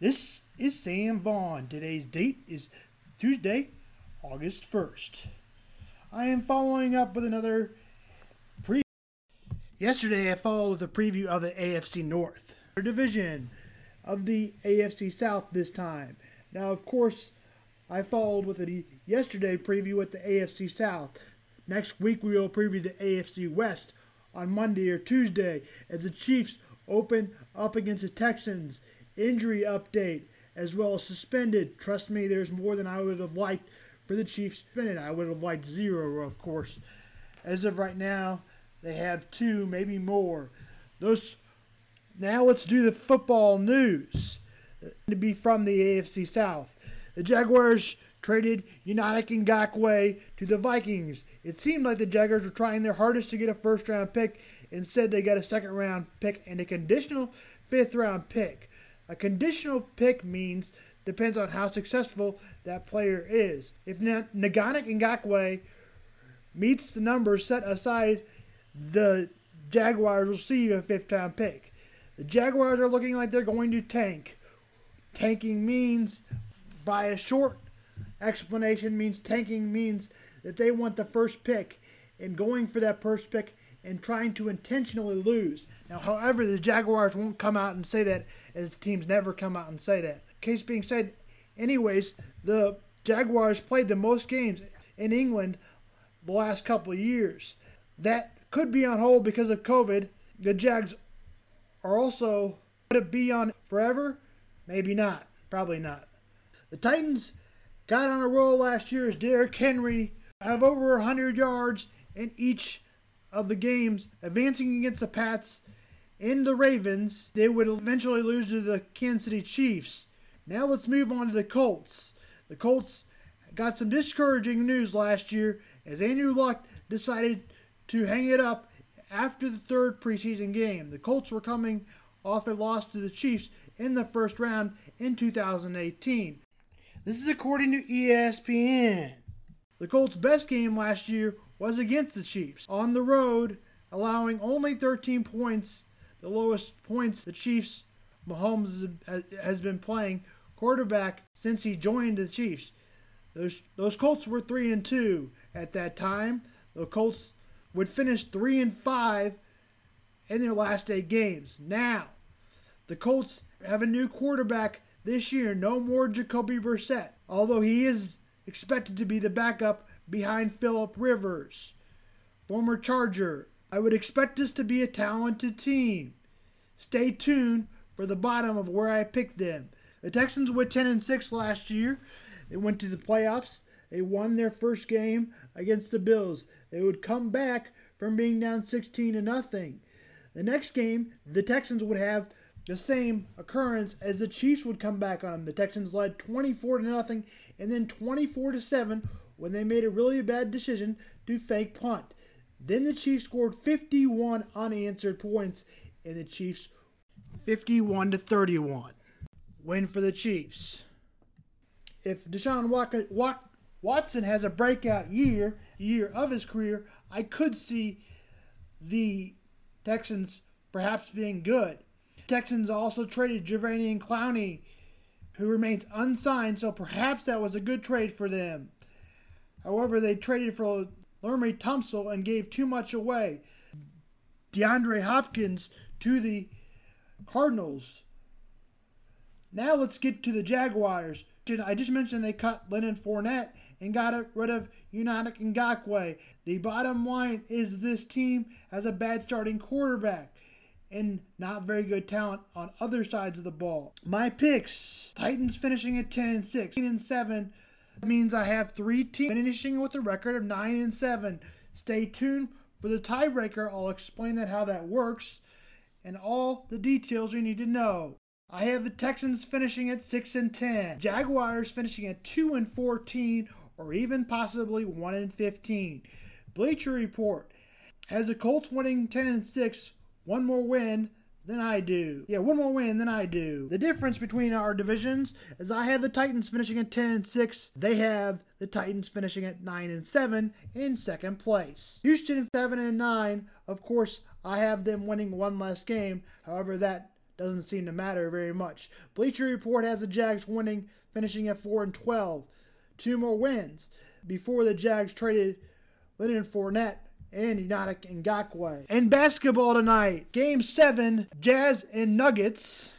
This is Sam Vaughn. Today's date is Tuesday, August 1st. I am following up with another preview. Yesterday, I followed with a preview of the AFC North, division of the AFC South this time. Now, of course, I followed with a yesterday preview with the AFC South. Next week, we will preview the AFC West on Monday or Tuesday as the Chiefs open up against the Texans injury update, as well as suspended. Trust me, there's more than I would have liked for the Chiefs suspended. I would have liked zero, of course. As of right now, they have two, maybe more. Those. Now let's do the football news. To be from the AFC South, the Jaguars traded Yannick Ngakoue to the Vikings. It seemed like the Jaguars were trying their hardest to get a first round pick. Instead, they got a second round pick and a conditional fifth round pick. A conditional pick means depends on how successful that player is. If Naganik Ngakoue meets the numbers set aside, the Jaguars will see a fifth round pick. The Jaguars are looking like they're going to tank. Tanking means, by a short explanation, means tanking means that they want the first pick and going for that first pick and trying to intentionally lose. Now, however, the Jaguars won't come out and say that, as teams never come out and say that. Case being said, anyways, the Jaguars played the most games in England the last couple of years. That could be on hold because of COVID. The Jags are also going to be on forever? Maybe not. Probably not. The Titans got on a roll last year as Derrick Henry have over 100 yards in each of the games, advancing against the Pats and the Ravens. They would eventually lose to the Kansas City Chiefs. Now let's move on to the Colts. The Colts got some discouraging news last year as Andrew Luck decided to hang it up after the third preseason game. The Colts were coming off a loss to the Chiefs in the first round in 2018. This is according to ESPN. The Colts' best game last year was against the Chiefs on the road, allowing only 13 points, the lowest points the Chiefs Mahomes has been playing quarterback since he joined the Chiefs. Those those Colts were 3 and 2 at that time. The Colts would finish 3 and 5 in their last 8 games. Now, the Colts have a new quarterback this year, no more Jacoby Brissett, although he is expected to be the backup behind Philip Rivers, former Charger. I would expect this to be a talented team. Stay tuned for the bottom of where I picked them. The Texans went 10 and 6 last year. They went to the playoffs. They won their first game against the Bills. They would come back from being down 16 to nothing. The next game, the Texans would have the same occurrence as the Chiefs would come back on them. The Texans led 24 to nothing and then 24 to 7 when they made a really bad decision to fake punt. Then the Chiefs scored 51 unanswered points and the Chiefs 51 to 31. Win for the Chiefs. If Deshaun Watson has a breakout year, year of his career, I could see the Texans perhaps being good. Texans also traded Jadeveon Clowney, who remains unsigned, so perhaps that was a good trade for them. However, they traded for Laremy Tunsil and gave too much away. DeAndre Hopkins to the Cardinals. Now let's get to the Jaguars. I just mentioned they cut Leonard Fournette and got rid of Yannick Ngakoue. The bottom line is this team has a bad starting quarterback and not very good talent on other sides of the ball. My picks: Titans finishing at 10 and 6, 9 and 7 means I have three teams finishing with a record of 9 and 7. Stay tuned for the tiebreaker. I'll explain that how that works and all the details you need to know. I have the Texans finishing at 6 and 10, Jaguars finishing at 2 and 14 or even possibly 1 and 15. Bleacher Report has the Colts winning 10 and 6 one more win than I do. Yeah, one more win than I do. The difference between our divisions is I have the Titans finishing at 10 and 6. They have the Titans finishing at 9 and 7 in second place. Houston 7 and 9. Of course, I have them winning one less game. However, that doesn't seem to matter very much. Bleacher Report has the Jags winning, finishing at 4 and 12. Two more wins before the Jags traded Leonard Fournette and Yannick Ngakoue. And basketball tonight, Game 7, Jazz and Nuggets.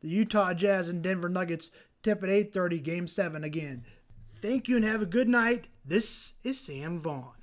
The Utah Jazz and Denver Nuggets tip at 8.30, Game 7 again. Thank you and have a good night. This is Sam Vaughn.